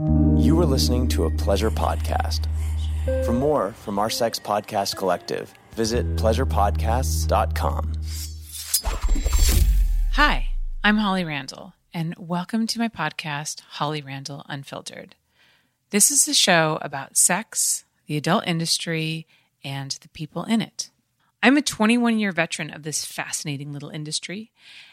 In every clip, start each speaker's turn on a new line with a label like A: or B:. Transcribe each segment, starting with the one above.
A: You are listening to a pleasure podcast. For more from our sex podcast collective, visit pleasurepodcasts.com.
B: Hi, I'm Holly Randall, and welcome to my podcast, Holly Randall Unfiltered. This is a show about sex, the adult industry, and the people in it. I'm a 21 year veteran of this fascinating little industry,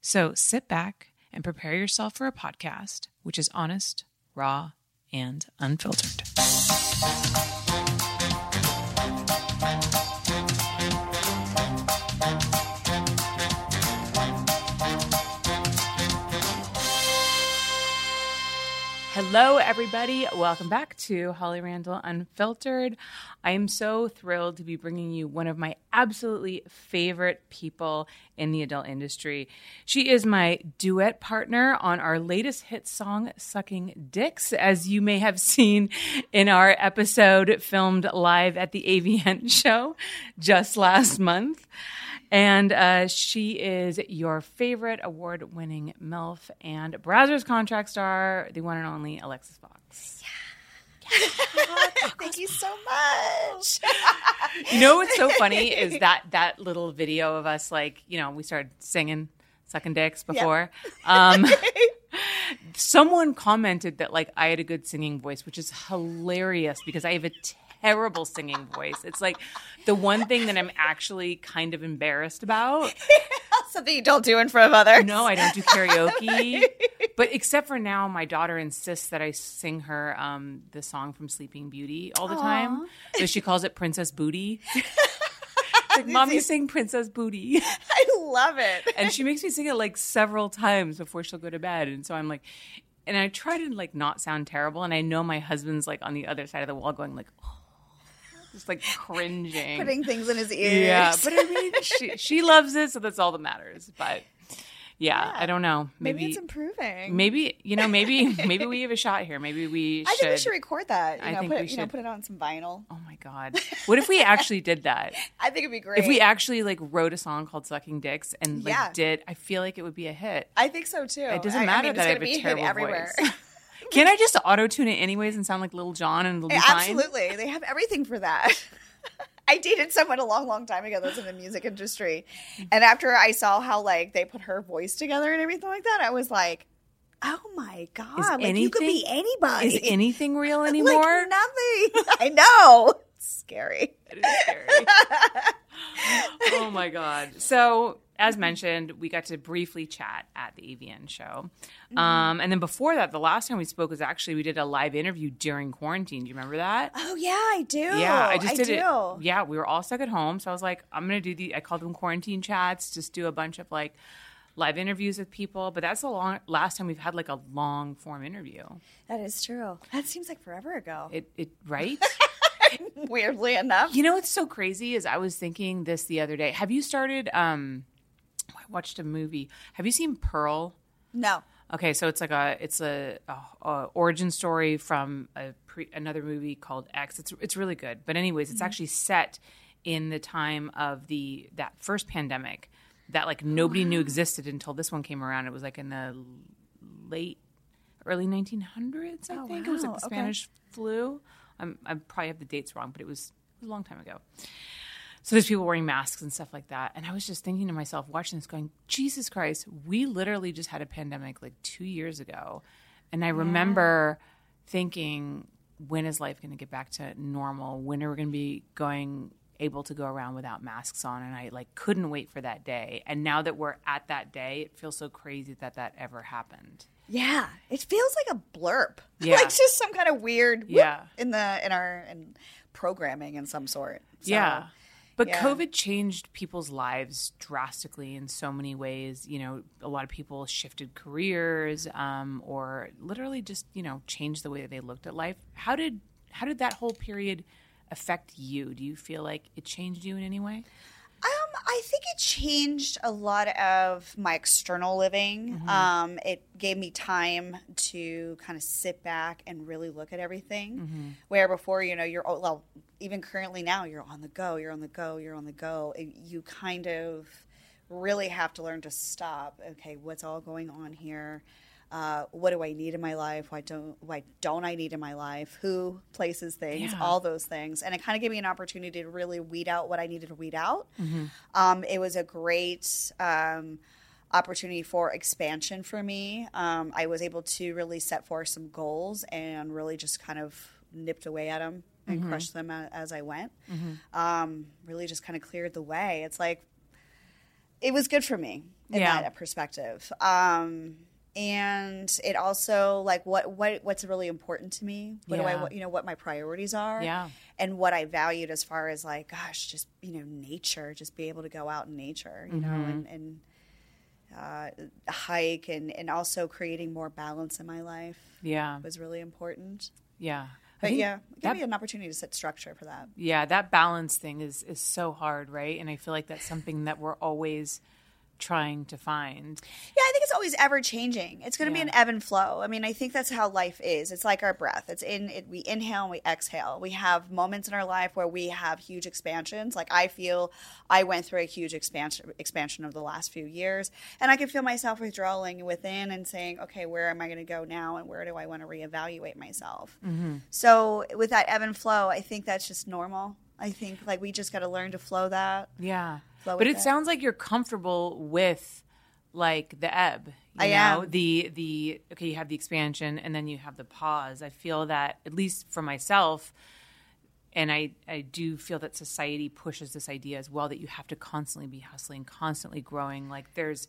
B: So sit back and prepare yourself for a podcast which is honest, raw, and unfiltered. Hello, everybody. Welcome back to Holly Randall Unfiltered. I am so thrilled to be bringing you one of my absolutely favorite people in the adult industry. She is my duet partner on our latest hit song, Sucking Dicks, as you may have seen in our episode filmed live at the AVN show just last month. And uh, she is your favorite award winning MILF and Brazzers contract star, the one and only Alexis Fawx. Yeah.
C: Thank you so much.
B: You know what's so funny is that that little video of us, like, you know, we started singing sucking dicks before. Um, someone commented that, like, I had a good singing voice, which is hilarious because I have a terrible singing voice. It's like the one thing that I'm actually kind of embarrassed about.
C: Something you don't do in front of others.
B: No, I don't do karaoke. but except for now, my daughter insists that I sing her um, the song from Sleeping Beauty all the time. So she calls it Princess Booty. Like, Mommy, sing Princess Booty.
C: I love it.
B: and she makes me sing it like several times before she'll go to bed. And so I'm like, and I try to like not sound terrible. And I know my husband's like on the other side of the wall going like, oh, just like cringing.
C: Putting things in his ears.
B: Yeah, but I mean, she she loves it, so that's all that matters. But yeah, I don't know.
C: maybe,
B: Maybe
C: it's improving.
B: maybe you know maybe maybe we have a shot here. Maybe we
C: I
B: should.
C: think we should record that. You
B: I
C: know,
B: think
C: put
B: we
C: it, you know,
B: should.
C: put it on some vinyl.
B: Oh my god! What if we actually did that?
C: I think it'd be great.
B: If we actually like wrote a song called "Sucking Dicks" and like
C: Yeah.
B: did, I feel like it would be a hit.
C: I think so too.
B: It doesn't
C: I- I
B: matter
C: mean,
B: that I have a terrible
C: everywhere.
B: voice. Can't I just auto tune it anyways and sound like Little John and it'll fine?
C: Eh, absolutely, they have everything for that. I dated someone a long, long time ago that's in the music industry, and after I saw how like they put her voice together and everything like that, I was like, "Oh my god! like you could be anybody.
B: Is anything real
C: Like,
B: anymore?
C: nothing. I know. It's scary.
B: It is scary. oh my god. So, as mentioned, we got to briefly chat at the AVN show.
C: Mm-hmm.
B: Um, and then before that, the last time we spoke was actually we did a live interview during quarantine. Do you remember that?
C: Oh yeah, I do.
B: Yeah, I just did
C: do.
B: it. Yeah, we were all stuck at home, so I was like, I'm gonna do the. I called them quarantine chats, just do a bunch of like live interviews with people. But that's the long last time we've had like a long form interview.
C: That is true. That seems like forever ago.
B: It, it right.
C: Weirdly enough.
B: You know what's so crazy is I was thinking this the other day. Have you started? Um, I watched a movie. Have you seen Pearl?
C: No.
B: Okay, so it's like a it's a, a, a origin story from a pre, another movie called X. It's it's really good. But anyways, it's mm-hmm. actually set in the time of the that first pandemic that like nobody knew existed until this one came around. It was like in the late early 1900s, I
C: Oh,
B: think. It was like
C: wow.
B: the
C: Okay.
B: Spanish flu. I'm, I probably have the dates wrong, but it was, it was a long time ago. So there's people wearing masks and stuff like that. And I was just thinking to myself, watching this, going, Jesus Christ, we literally just had a pandemic like two years ago. And I remember thinking, when is life going to get back to normal? When are we going to be going able to go around without masks on? And I like couldn't wait for that day. And now that we're at that day, it feels so crazy that that ever happened.
C: Yeah, it feels like a blurb.
B: Yeah.
C: like just some kind of weird
B: Yeah.
C: in the in our in programming in some sort. So,
B: Yeah. But
C: Yeah.
B: COVID changed people's lives drastically in so many ways. You know, a lot of people shifted careers, um, or literally just you know changed the way that they looked at life. How did how did that whole period affect you? Do you feel like it changed you in any way?
C: I think it changed a lot of my external living.
B: Mm-hmm.
C: Um, it gave me time to kind of sit back and really look at everything.
B: Mm-hmm.
C: Where before, you know, you're well, even currently now, you're on the go, you're on the go, you're on the go. And you kind of really have to learn to stop. Okay, what's all going on here? Uh, what do I need in my life? Why don't why don't I need in my life? Who, places, things,
B: Yeah.
C: all those things, and it kind of gave me an opportunity to really weed out what I needed to weed out. Um, it was a great um, opportunity for expansion for me. Um, I was able to really set forth some goals and really just kind of nipped away at them and crushed them as I went. Um, really just kind of cleared the way. It's like it was good for me in
B: Yeah.
C: that perspective. Um, and it also like what what what's really important to me. What do I what, you know what my priorities are
B: Yeah.
C: and what I valued as far as like, gosh, just you know, nature, just be able to go out in nature, you know,
B: Mm-hmm.
C: and, and uh, hike, and and also creating more balance in my life
B: Yeah,
C: was really important.
B: yeah.
C: But yeah, give
B: that-
C: me an opportunity to set structure for that.
B: yeah that balance thing is is so hard right and i feel like that's something that we're always trying to find
C: Yeah, I think it's always ever changing. It's going to be an ebb and flow. I mean, I think that's how life is. It's like our breath. It's in it. We inhale and we exhale. We have moments in our life where we have huge expansions. Like I feel I went through a huge expansion expansion of the last few years, and I can feel myself withdrawing within and saying, okay, where am I going to go now, and where do I want to reevaluate myself? Mm-hmm. So with that ebb and flow, I think that's just normal. I think like we just got to learn to flow that.
B: Yeah. But it
C: it.
B: sounds like you're comfortable with like the ebb. You
C: I
B: know?
C: am.
B: The the okay, you have the expansion and then you have the pause. I feel that at least for myself and I, I do feel that society pushes this idea as well that you have to constantly be hustling, constantly growing. Like there's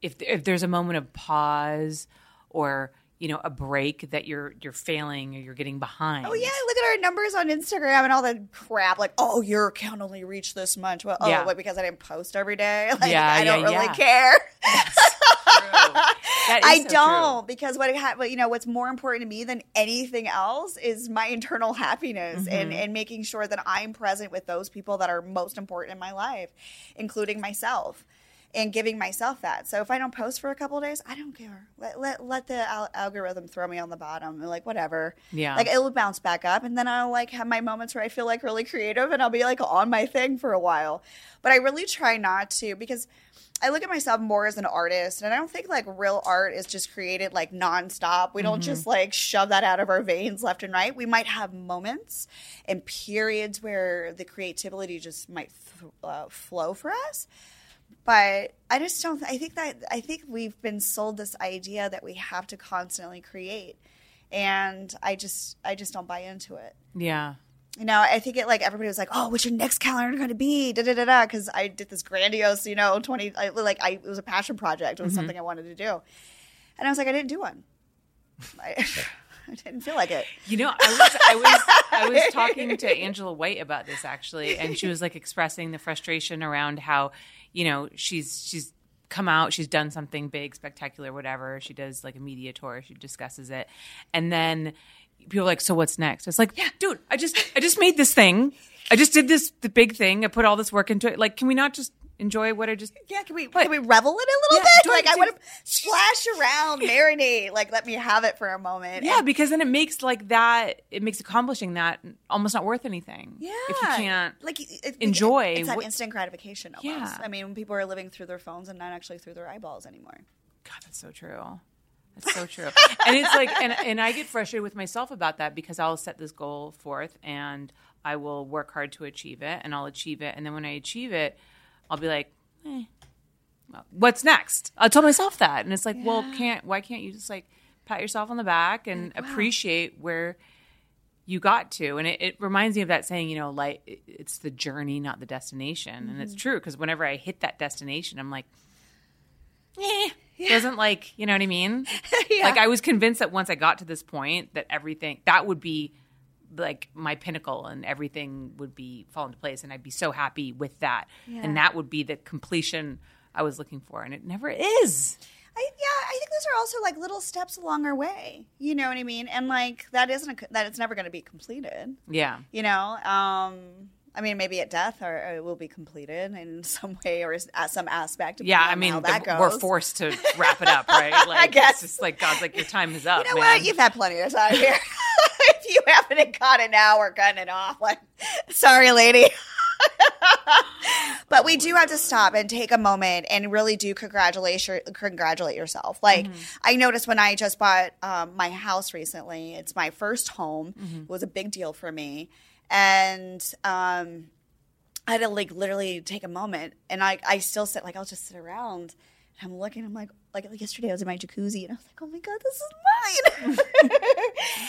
B: if if there's a moment of pause or you know a break that you're you're failing or you're getting behind.
C: Oh yeah, look at our numbers on Instagram and all that crap. Like, oh, your account only reached this much. Well, oh,
B: Yeah.
C: what, because I didn't post every day. Like,
B: Yeah,
C: I don't
B: yeah,
C: really
B: yeah.
C: care.
B: That is
C: I
B: so
C: don't because what ha- you know what's more important to me than anything else is my internal happiness
B: Mm-hmm.
C: and and making sure that I'm present with those people that are most important in my life, including myself. And giving myself that. So if I don't post for a couple of days, I don't care. Let let, let the al- algorithm throw me on the bottom. And like whatever.
B: Yeah.
C: Like it'll bounce back up, and then I'll like have my moments where I feel like really creative, and I'll be like on my thing for a while. But I really try not to because I look at myself more as an artist, and I don't think like real art is just created like nonstop. We don't just like shove that out of our veins left and right. We might have moments and periods where the creativity just might th- uh, flow for us. But I just don't. I think that I think we've been sold this idea that we have to constantly create, and I just I just don't buy into it.
B: Yeah.
C: You know, I think it like everybody was like, "Oh, what's your next calendar going to be?" Da da da da. Because I did this grandiose, you know, twenty I, like I it was a passion project. It was mm-hmm. something I wanted to do, and I was like, I didn't do one. I, I didn't feel like it.
B: You know, I was I was I was talking to Angela White about this actually, and she was like expressing the frustration around how, you know, she's she's come out, she's done something big, spectacular, whatever. She does like a media tour, she discusses it, and then people are like, so what's next? It's like, yeah, dude, I just I just made this thing, I just did this the big thing, I put all this work into it. Like, can we not just enjoy what I just
C: Yeah, can we can we revel in it a little
B: Yeah,
C: bit? Like
B: it,
C: I want to splash around, marinate. Like let me have it for a moment.
B: Yeah,
C: And-
B: because then it makes like that. It makes accomplishing that almost not worth anything.
C: Yeah,
B: if you can't.
C: like it- it-
B: enjoy
C: It's that
B: what-
C: instant gratification. Almost.
B: Yeah.
C: I mean, when people are living through their phones and not actually through their eyeballs anymore.
B: God, that's so true. That's so true. and it's like, and and I get frustrated with myself about that because I'll set this goal forth and I will work hard to achieve it, and I'll achieve it, and then when I achieve it, I'll be like, eh, what's next? I'll tell myself that, and it's like, well, can't why can't you just like pat yourself on the back and appreciate where you got to? And it, it reminds me of that saying you know like it's the journey not the destination and it's true because whenever i hit that destination i'm like eh, doesn't like you know what i mean?
C: Yeah.
B: like i was convinced that once i got to this point that everything that would be like my pinnacle and everything would be fall into place and I'd be so happy with that.
C: Yeah.
B: And that would be the completion I was looking for and it never is.
C: I, yeah, I think those are also like little steps along our way. You know what I mean? And like that isn't a, that it's never going to be completed.
B: Yeah.
C: You know, um, I mean, maybe at death, or, or it will be completed in some way or at some aspect.
B: Yeah, I mean, the- we're forced to wrap it up, right? Like, I
C: guess.
B: It's just like, God's like, your time is up.
C: You know
B: man.
C: what? You've had plenty of time here. you haven't got it now, we're cutting it off. Like, sorry, lady. but we do have to stop and take a moment and really do congratulate your, congratulate yourself. Like I noticed when I just bought um, my house recently, it's my first home. It was a big deal for me, and um, I had to like literally take a moment, and I I still sit like I'll just sit around. I'm looking. I'm like, like yesterday I was in my jacuzzi, and I was like, oh my god, this is mine.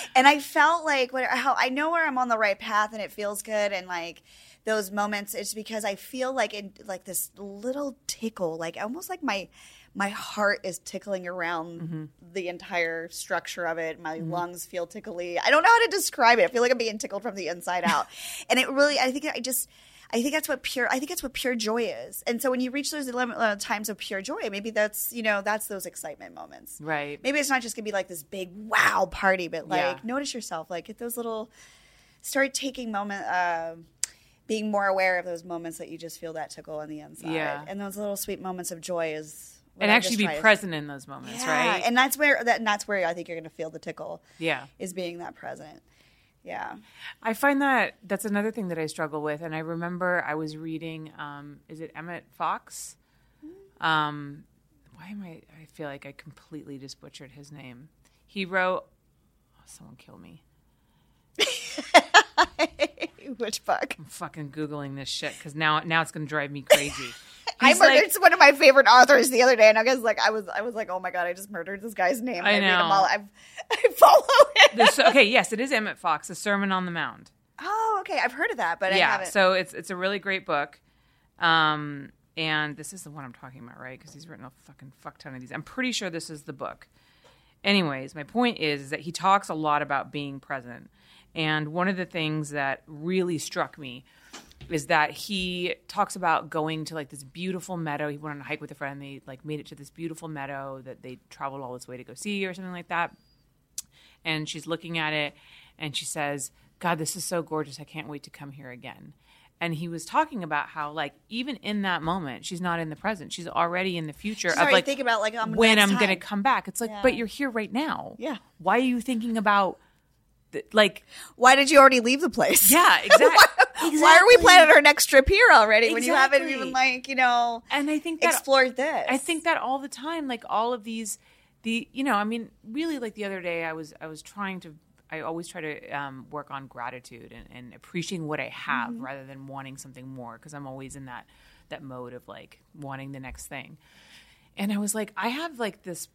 C: and I felt like what how I know where I'm on the right path, and it feels good, and like those moments. It's because I feel like it like this little tickle, like almost like my my heart is tickling around mm-hmm. the entire structure of it. My mm-hmm. lungs feel tickly. I don't know how to describe it. I feel like I'm being tickled from the inside out. and it really, I think I just, I think that's what pure, I think that's what pure joy is. And so when you reach those limit, uh, times of pure joy, maybe that's, you know, that's those excitement moments.
B: Right.
C: Maybe it's not just gonna be like this big wow party, but like
B: Yeah.
C: notice yourself, like get those little, start taking moment, uh, being more aware of those moments that you just feel that tickle on the inside.
B: Yeah.
C: And those little sweet moments of joy is,
B: and
C: I
B: actually be present in those moments,
C: yeah,
B: right?
C: And that's where that and that's where I think you're going to feel the tickle
B: yeah.
C: is being that present. Yeah.
B: I find that that's another thing that I struggle with. And I remember I was reading, um, is it Emmett Fox? Um, why am I, I feel like I completely just butchered his name. He wrote, oh, someone kill me.
C: Which book?
B: I'm fucking Googling this shit because now, now it's going to drive me crazy.
C: I murdered
B: like-
C: one of my favorite authors the other day, and I was like, I was, I was like, oh my god, I just murdered this guy's name.
B: I
C: him
B: know.
C: all. I've, I follow it.
B: this, okay, yes, it is Emmett Fox, The Sermon on the Mount.
C: Oh, okay, I've heard of that, but I
B: yeah,
C: haven't.
B: so it's it's a really great book. Um, and this is the one I'm talking about, right? Because he's written a fucking fuck ton of these. I'm pretty sure this is the book. Anyways, my point is, is that he talks a lot about being present. And one of the things that really struck me is that he talks about going to like this beautiful meadow. He went on a hike with a friend. They like made it to this beautiful meadow that they traveled all this way to go see or something like that. And she's looking at it and she says, God, this is so gorgeous. I can't wait to come here again. And he was talking about how, like, even in that moment, she's not in the present. She's already in the future
C: She's
B: of like
C: thinking about, like, um,
B: when I'm going to come back. It's like,
C: Yeah.
B: but you're here right now.
C: Yeah.
B: Why are you thinking about, like,
C: Why did you already leave the place?
B: yeah, exactly.
C: Why are we planning our next trip here already when you haven't even like you know
B: and I think that
C: explored this?
B: I think that all the time, like all of these, the you know, I mean, really, like the other day, I was I was trying to. I always try to um, work on gratitude and, and appreciating what I have
C: Mm-hmm.
B: rather than wanting something more because I'm always in that that mode of like wanting the next thing. And I was like, I have like this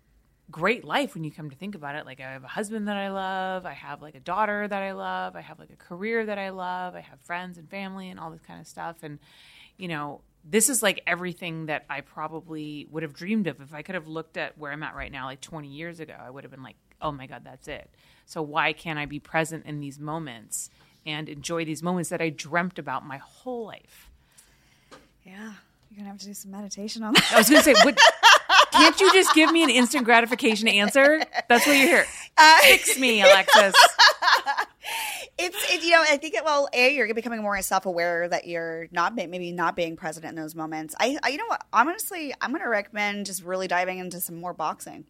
B: great life when you come to think about it. Like I have a husband that I love, I have like a daughter that I love, I have like a career that I love, I have friends and family and all this kind of stuff. And you know, this is like everything that I probably would have dreamed of if I could have looked at where I'm at right now, like 20 years ago. I would have been like, oh my God, that's it. So why can't I be present in these moments and enjoy these moments that I dreamt about my whole life?
C: yeah, you're gonna have to do some meditation on that.
B: I was going to say, what, can't you just give me an instant gratification answer? That's what you're here. Uh, Fix me, Alexis.
C: it's it, you know I think it, well a you're becoming more self aware that you're not maybe not being present in those moments. I, I you know what honestly I'm gonna recommend just really diving into some more boxing.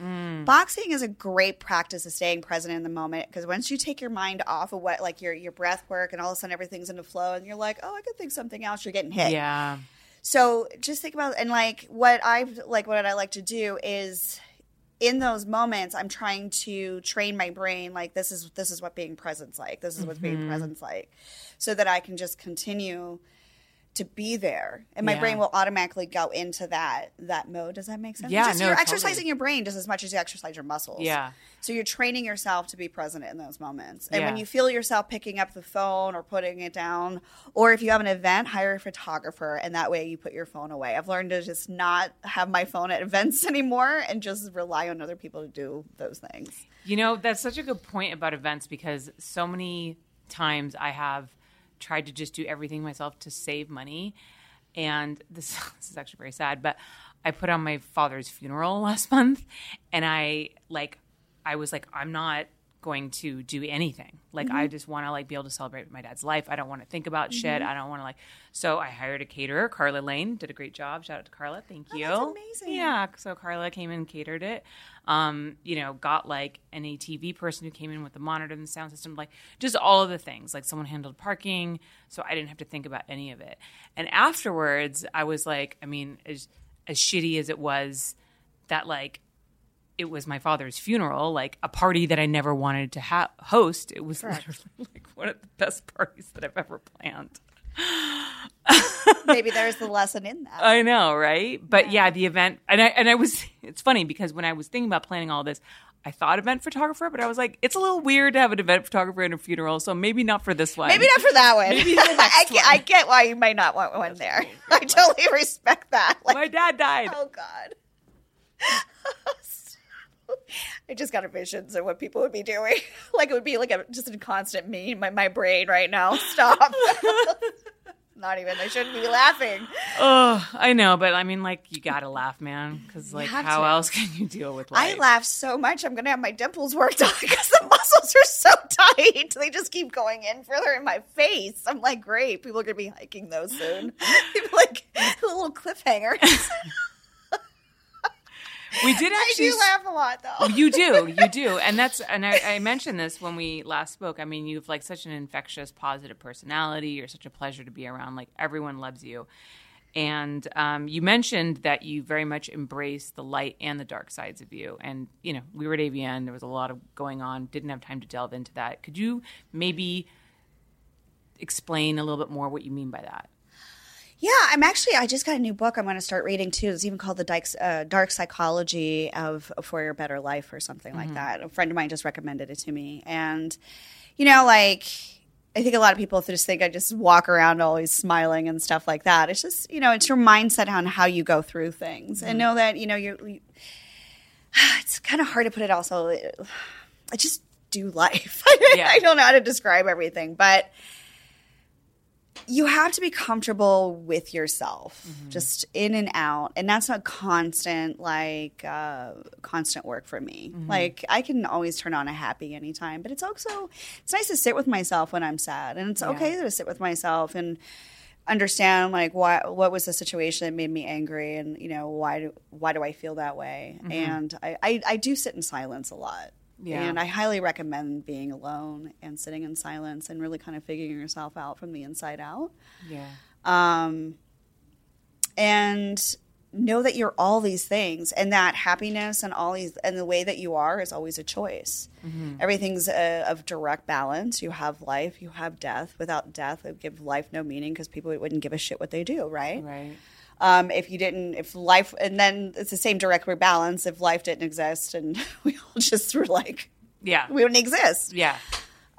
C: Mm. Boxing is a great practice of staying present in the moment because once you take your mind off of what like your your breath work and all of a sudden everything's into flow and you're like oh I could think something else you're getting hit.
B: Yeah.
C: So just think about and like what I've like what I like to do is in those moments I'm trying to train my brain like this is this is what being present's like. This is what being mm-hmm. present's like. So that I can just continue to be there and my
B: Yeah.
C: brain will automatically go into that that mode. Does that make sense?
B: Yeah,
C: Just-
B: no,
C: you're
B: totally.
C: exercising your brain just as much as you exercise your muscles.
B: Yeah.
C: so you're training yourself to be present in those moments. And when you feel yourself picking up the phone or putting it down or if you have an event hire a photographer and that way you put your phone away. I've learned to just not have my phone at events anymore and just rely on other people to do those things.
B: You know, that's such a good point about events because so many times I have tried to just do everything myself to save money. And this, this is actually very sad, but I put on my father's funeral last month and I like I was like I'm not going to do anything. Like I just want to like be able to celebrate my dad's life. I don't want to think about shit. I don't want to like so I hired a caterer, Carla Lane, did a great job. Shout out to Carla. Thank you.
C: that's amazing.
B: Yeah, so Carla came in and catered it. Um, you know, got like an ATV person who came in with the monitor and the sound system, like just all of the things. Like someone handled parking, so I didn't have to think about any of it. And afterwards, I was like, I mean, as as shitty as it was, that like it was my father's funeral, like a party that I never wanted to ha- host. It was literally like one of the best parties that I've ever planned.
C: maybe there's the lesson in that
B: I know, right? But yeah, the event, and I and I was. It's funny because when I was thinking about planning all this, I thought event photographer, but I was like, it's a little weird to have an event photographer in a funeral, so maybe not for this one.
C: Maybe not for that one.
B: Maybe
C: I, get,
B: one.
C: I get why you might not want one there. I totally respect that. Like,
B: My dad died.
C: oh God. I just got a visions of what people would be doing. Like it would be like a just a constant meme in my, my brain right now. Stop. Not even. I shouldn't be laughing.
B: Oh, I know, but I mean, like, you gotta laugh, man, because like, how
C: to.
B: else can you deal with life?
C: I laugh so much. I'm gonna have my dimples worked on because the muscles are so tight. They just keep going in further in my face. I'm like, great. People are gonna be hiking those soon. People like a little cliffhanger.
B: We did actually.
C: I do laugh a lot though.
B: You do, you do, and that's and I, I mentioned this when we last spoke. I mean, you've like such an infectious, positive personality. You're such a pleasure to be around. Like everyone loves you, and um, you mentioned that you very much embrace the light and the dark sides of you. And you know, we were at AVN. There was a lot of going on. Didn't have time to delve into that. Could you maybe explain a little bit more what you mean by that?
C: Yeah, I'm actually. I just got a new book. I'm going to start reading too. It's even called the Dark, uh, Dark Psychology of For Your Better Life or something like that. A friend of mine just recommended it to me, and you know, like I think a lot of people just think I just walk around always smiling and stuff like that. It's just you know, it's your mindset on how you go through things, and know that you know you're. You, it's kind of hard to put it. Also, I just do life.
B: Yeah.
C: I don't know how to describe everything, but you have to be comfortable with yourself mm-hmm. just in and out and that's not constant like uh, constant work for me. Mm-hmm. Like i can always turn on a happy anytime but it's also it's nice to sit with myself when i'm sad and it's okay to sit with myself and understand like why what was the situation that made me angry and you know why do why do i feel that way? Mm-hmm. And I, I i do sit in silence a lot
B: Yeah.
C: and I highly recommend being alone and sitting in silence and really kind of figuring yourself out from the inside out.
B: Yeah.
C: Um, and know that you're all these things and that happiness and all these and the way that you are is always a choice. Everything's uh, of direct balance. You have life, you have death. Without death, it would give life no meaning because people wouldn't give a shit what they do, right?
B: Right.
C: Um, if you didn't, if life, and then it's the same direct rebalance. If life didn't exist and we all just were like,
B: Yeah.
C: we wouldn't exist.
B: Yeah.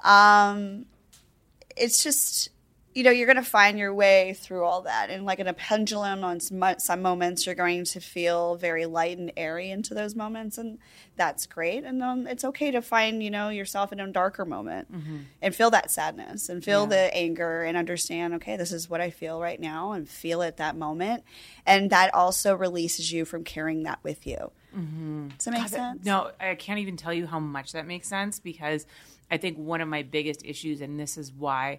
C: Um, it's just, you know, you're going to find your way through all that. And like in a pendulum, on some, some moments, you're going to feel very light and airy into those moments. And that's great. And um, it's okay to find, you know, yourself in a darker moment and feel that sadness and feel the anger and understand, okay, this is what I feel right now and feel it that moment. And that also releases you from carrying that with you. Does that make sense?
B: No, I can't even tell you how much that makes sense because I think one of my biggest issues, and this is why,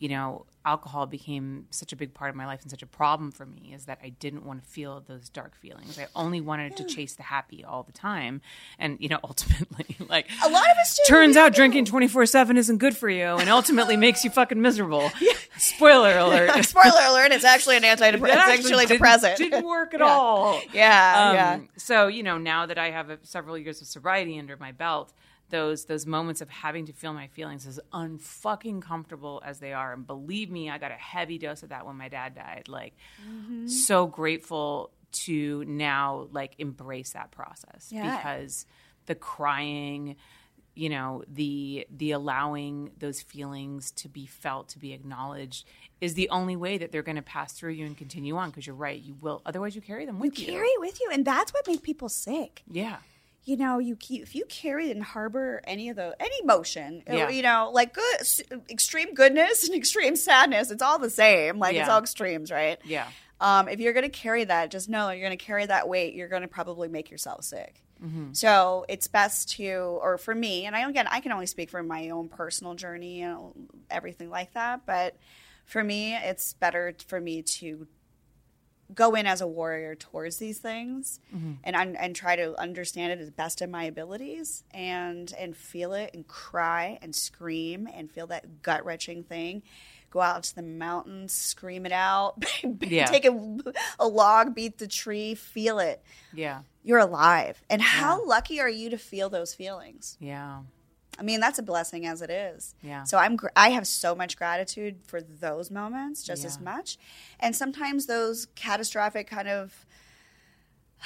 B: you know, alcohol became such a big part of my life and such a problem for me, is that I didn't want to feel those dark feelings. I only wanted to chase the happy all the time. And, you know, ultimately, like,
C: A lot of us do.
B: turns out drinking 24 7 isn't good for you and ultimately makes you fucking miserable. Spoiler alert.
C: Spoiler alert, it's actually an antidepressant. It's actually
B: didn't-
C: depressant.
B: Didn't work at all.
C: Yeah,
B: Um,
C: yeah.
B: So you know, now that I have a, several years of sobriety under my belt, those those moments of having to feel my feelings as unfucking comfortable as they are. And believe me i got a heavy dose of that when my dad died. Like mm-hmm. so grateful to now like embrace that process
C: Yeah.
B: because the crying you know the the allowing those feelings to be felt to be acknowledged is the only way that they're going to pass through you and continue on because you're right you will otherwise you carry them
C: You
B: with you,
C: carry it with you, and that's what makes people sick.
B: yeah
C: you know you keep if you carry and harbor any of the any emotion uh,
B: Yeah.
C: you know like good extreme goodness and extreme sadness it's all the same. Like it's all extremes right?
B: Yeah.
C: Um, if you're going to carry that just know you're going to carry that weight you're going to probably make yourself sick.
B: Mm-hmm.
C: so it's best to or for me and i again i can only speak from my own personal journey and everything like that but for me it's better for me to go in as a warrior towards these things mm-hmm. and un- and try to understand it as best of my abilities and and feel it and cry and scream and feel that gut wrenching thing. Go out to the mountains scream it out
B: Yeah.
C: take a, a log beat the tree feel it.
B: Yeah.
C: You're alive. And how lucky are you to feel those feelings?
B: Yeah
C: I mean, that's a blessing as it is.
B: Yeah.
C: So I'm, I have so much gratitude for those moments, just as much, and sometimes those catastrophic kind of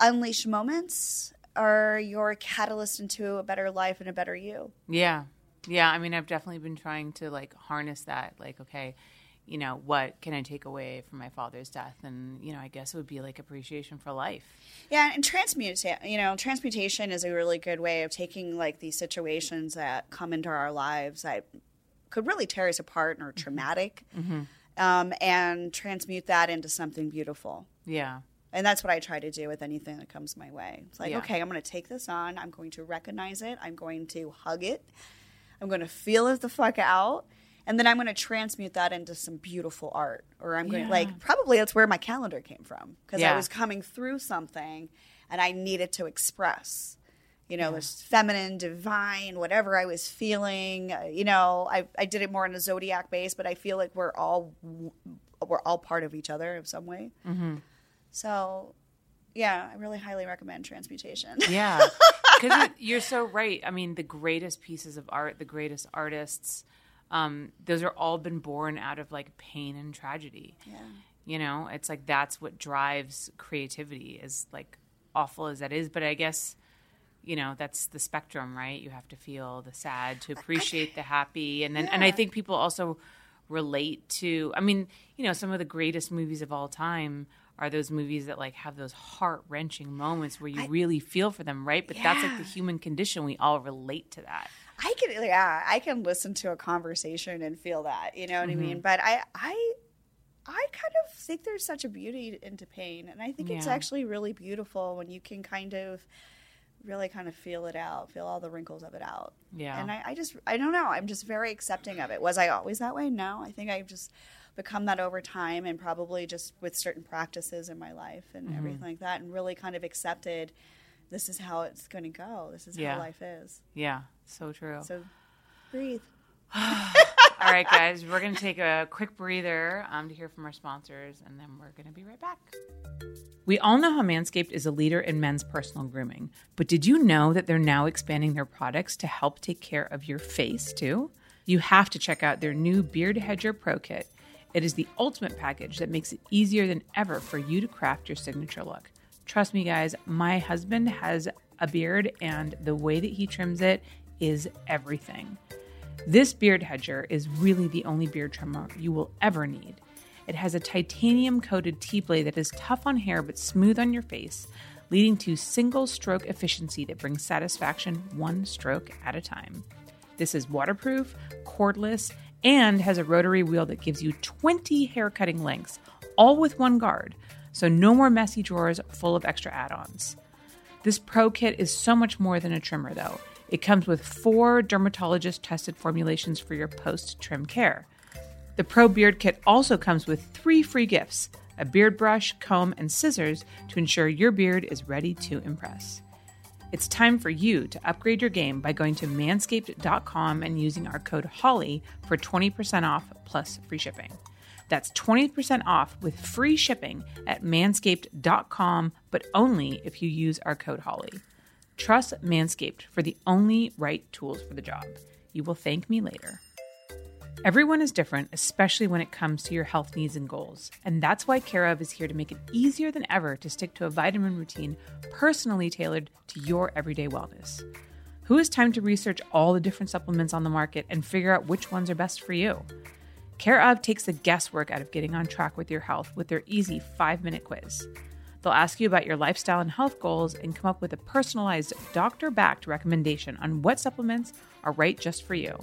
C: unleashed moments are your catalyst into a better life and a better you.
B: Yeah. Yeah. I mean, I've definitely been trying to like harness that. Like, okay, you know, what can I take away from my father's death? And, you know, I guess it would be like appreciation for life.
C: Yeah, and transmutation, you know, transmutation is a really good way of taking like these situations that come into our lives that could really tear us apart and are traumatic, um, and transmute that into something beautiful.
B: Yeah.
C: And that's what I try to do with anything that comes my way. It's like,
B: Yeah.
C: okay, I'm going to take this on. I'm going to recognize it. I'm going to hug it. I'm going to feel it the fuck out. And then I'm going to transmute that into some beautiful art. Or I'm going to,
B: Yeah.
C: like, probably that's where my calendar came from. Because
B: Yeah.
C: I was coming through something and I needed to express. You know, this feminine, divine, whatever I was feeling. Uh, you know, I, I did it more on a zodiac base, but I feel like we're all we're all part of each other in some way. So, yeah, I really highly recommend transmutation.
B: Yeah. Because you're so right. I mean, the greatest pieces of art, the greatest artists, um, those are all been born out of like pain and tragedy.
C: yeah.
B: You know, it's like that's what drives creativity, is like awful as that is. But I guess, you know, that's the spectrum, right? You have to feel the sad to appreciate the happy. And then, and I think people also relate to, I mean, you know, some of the greatest movies of all time are those movies that like have those heart wrenching moments where you really feel for them, right? But that's like the human condition. We all relate to that.
C: I can yeah, I can listen to a conversation and feel that, you know what I mean? But I I I kind of think there's such a beauty into pain and I think it's actually really beautiful when you can kind of really kind of feel it out, feel all the wrinkles of it out.
B: Yeah.
C: And I, I just I don't know, I'm just very accepting of it. Was I always that way? No. I think I've just become that over time and probably just with certain practices in my life and
B: Mm-hmm.
C: everything like that and really kind of accepted this is how it's going to go. This is
B: Yeah.
C: how life is.
B: Yeah, so true.
C: So breathe.
B: All right, guys, we're going to take a quick breather um, to hear from our sponsors, and then we're going to be right back. We all know how Manscaped is a leader in men's personal grooming, but did you know that they're now expanding their products to help take care of your face too? You have to check out their new Beard Hedger Pro Kit. It is the ultimate package that makes it easier than ever for you to craft your signature look. Trust me, guys, my husband has a beard, and the way that he trims it is everything. This beard hedger is really the only beard trimmer you will ever need. It has a titanium coated T blade that is tough on hair but smooth on your face, leading to single stroke efficiency that brings satisfaction one stroke at a time. This is waterproof, cordless, and has a rotary wheel that gives you 20 hair cutting lengths, all with one guard, so no more messy drawers full of extra add ons. This Pro Kit is so much more than a trimmer, though. It comes with four dermatologist tested formulations for your post trim care. The Pro Beard Kit also comes with three free gifts a beard brush, comb, and scissors to ensure your beard is ready to impress. It's time for you to upgrade your game by going to manscaped.com and using our code HOLLY for 20% off plus free shipping. That's 20% off with free shipping at manscaped.com, but only if you use our code HOLLY. Trust Manscaped for the only right tools for the job. You will thank me later. Everyone is different, especially when it comes to your health needs and goals. And that's why Care/of is here to make it easier than ever to stick to a vitamin routine personally tailored to your everyday wellness. Who has time to research all the different supplements on the market and figure out which ones are best for you? Care/of takes the guesswork out of getting on track with your health with their easy five minute quiz. They'll ask you about your lifestyle and health goals and come up with a personalized, doctor backed recommendation on what supplements are right just for you.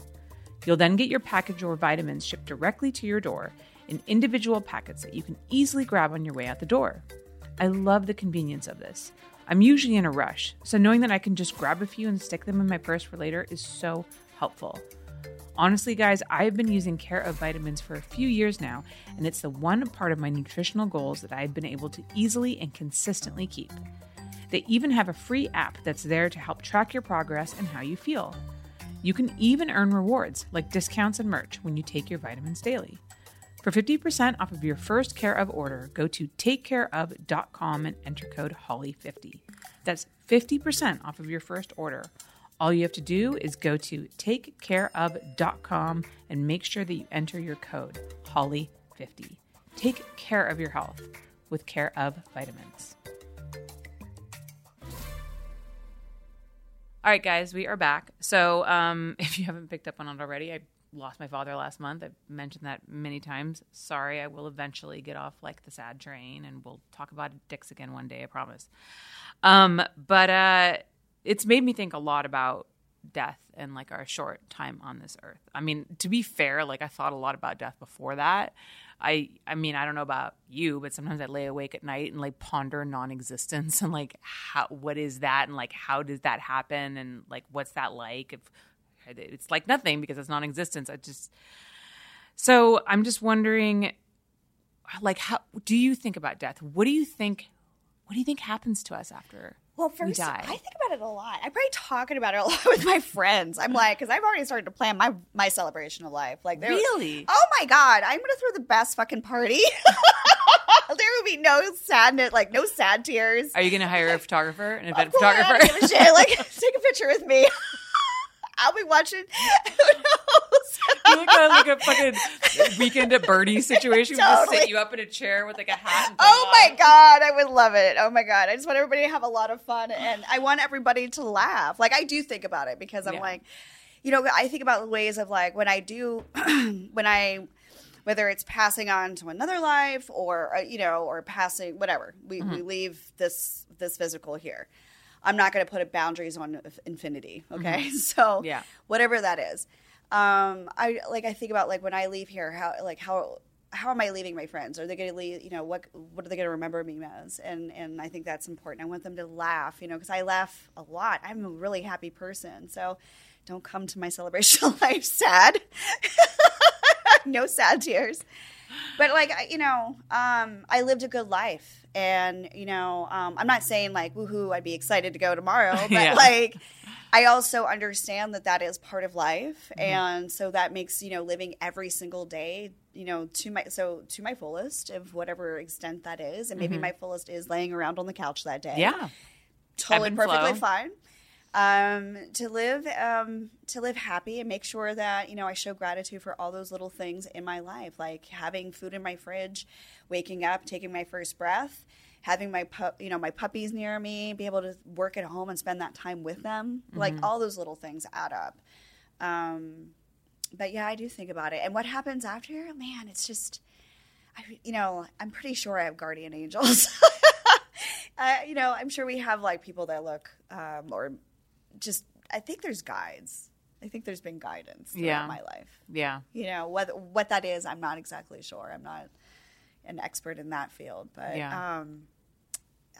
B: You'll then get your package or vitamins shipped directly to your door in individual packets that you can easily grab on your way out the door. I love the convenience of this. I'm usually in a rush, so knowing that I can just grab a few and stick them in my purse for later is so helpful. Honestly, guys, I've been using Care/of Vitamins for a few years now, and it's the one part of my nutritional goals that I've been able to easily and consistently keep. They even have a free app that's there to help track your progress and how you feel. You can even earn rewards like discounts and merch when you take your vitamins daily. For 50% off of your first Care/of order, go to takecareof.com and enter code HOLLY50. That's 50% off of your first order. All you have to do is go to takecareof.com and make sure that you enter your code HOLLY50. Take care of your health with Care/of Vitamins. All right, guys, we are back. So, um, if you haven't picked up on it already, I lost my father last month. I've mentioned that many times. Sorry, I will eventually get off like the sad train, and we'll talk about dicks again one day. I promise. Um, but uh, it's made me think a lot about death and like our short time on this earth. I mean, to be fair, like I thought a lot about death before that. I I mean, I don't know about you, but sometimes I lay awake at night and like ponder non-existence and like how what is that and like how does that happen and like what's that like if it's like nothing because it's non-existence. I just So, I'm just wondering like how do you think about death? What do you think what do you think happens to us after
C: Well, first? I think about it a lot. I'm probably talking about it a lot with my friends. I'm like, because I've already started to plan my my celebration of life. Like,
B: Really?
C: Oh my god, I'm gonna throw the best fucking party. there will be no sadness, like no sad tears.
B: Are you going to hire a photographer, an event
C: don't
B: photographer?
C: give a shit. Like, take a picture with me. I'll be watching.
B: You look like a fucking weekend at Bernie's situation. We just
C: Totally.
B: sit you up in a chair with like a hat. And
C: Oh my
B: on.
C: god, I would love it. Oh my god, I just want everybody to have a lot of fun, and I want everybody to laugh. Like I do think about it because I'm
B: Yeah.
C: like, you know, I think about ways of like when I do, when I, whether it's passing on to another life or uh, you know, or passing whatever, we
B: Mm-hmm.
C: we leave this this physical here. I'm not going to put boundaries on infinity. Okay, so
B: Mm-hmm. Yeah.
C: whatever that is. Um, I like I think about like when I leave here, how like how how am I leaving my friends? Are they going to leave? You know, what what are they going to remember me as? And and I think that's important. I want them to laugh. You know, because I laugh a lot. I'm a really happy person, so don't come to my celebration life sad. no sad tears. But like you know, um, I lived a good life, and you know, um, I'm not saying like woohoo, I'd be excited to go tomorrow, but
B: Yeah.
C: like I also understand that that is part of life, and so that makes you know living every single day, you know, to my so to my fullest of whatever extent that is, and maybe my fullest is laying around on the couch that day
B: Yeah.
C: totally perfectly
B: flow.
C: fine. Um, to live, um, to live happy and make sure that you know I show gratitude for all those little things in my life, like having food in my fridge, waking up, taking my first breath, having my pu- you know my puppies near me, be able to work at home and spend that time with them. Like all those little things add up. Um, but yeah, I do think about it. And what happens after? Man, it's just, I, you know, I'm pretty sure I have guardian angels. uh, you know, I'm sure we have like people that look, um, or just, I think there's guides. I think there's been guidance throughout
B: Yeah.
C: my life.
B: Yeah.
C: You know, what what that is, I'm not exactly sure. I'm not an expert in that field, but
B: Yeah.
C: um,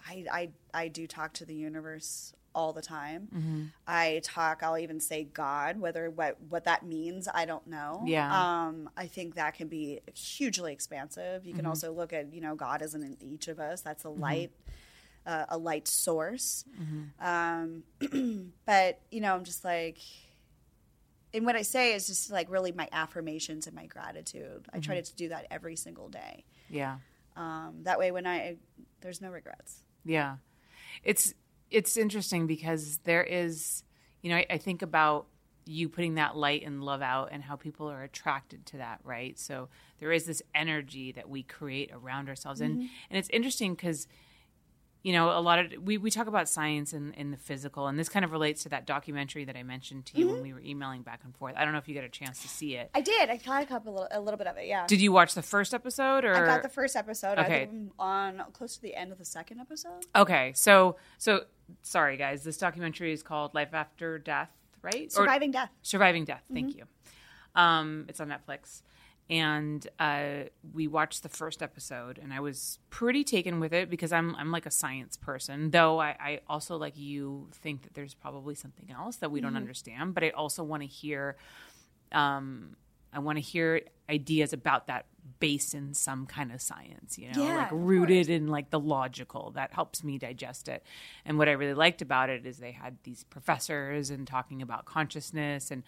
C: I, I I do talk to the universe all the time.
B: Mm-hmm.
C: I talk. I'll even say God. Whether what what that means, I don't know.
B: Yeah.
C: Um, I think that can be hugely expansive. You can
B: Mm-hmm.
C: also look at you know God isn't in each of us. That's a light. Uh, a light source, um, but you know, I'm just like, and what I say is just like really my affirmations and my gratitude. I try to do that every single day.
B: Yeah.
C: Um, that way, when I there's no regrets.
B: Yeah. It's it's interesting because there is, you know, I, I think about you putting that light and love out and how people are attracted to that, right? So there is this energy that we create around ourselves, and and it's interesting because you know, a lot of we, we talk about science and, and the physical, and this kind of relates to that documentary that I mentioned to you when we were emailing back and forth. I don't know if you got a chance to see it.
C: I did. I caught a couple, a little, a little bit of it. Yeah.
B: Did you watch the first episode or
C: I got the first episode.
B: Okay.
C: I'm on close to the end of the second episode.
B: Okay, so so sorry guys, this documentary is called Life After Death, right? Or-
C: Surviving Death.
B: Surviving Death. Thank you. Um, it's on Netflix, and uh, we watched the first episode, and I was pretty taken with it because I'm I'm like a science person, though I, I also like you think that there's probably something else that we don't understand, but I also want to hear. Um, I want to hear ideas about that based in some kind of science, you know,
C: Yeah,
B: like rooted in like the logical. That helps me digest it. And what I really liked about it is they had these professors and talking about consciousness and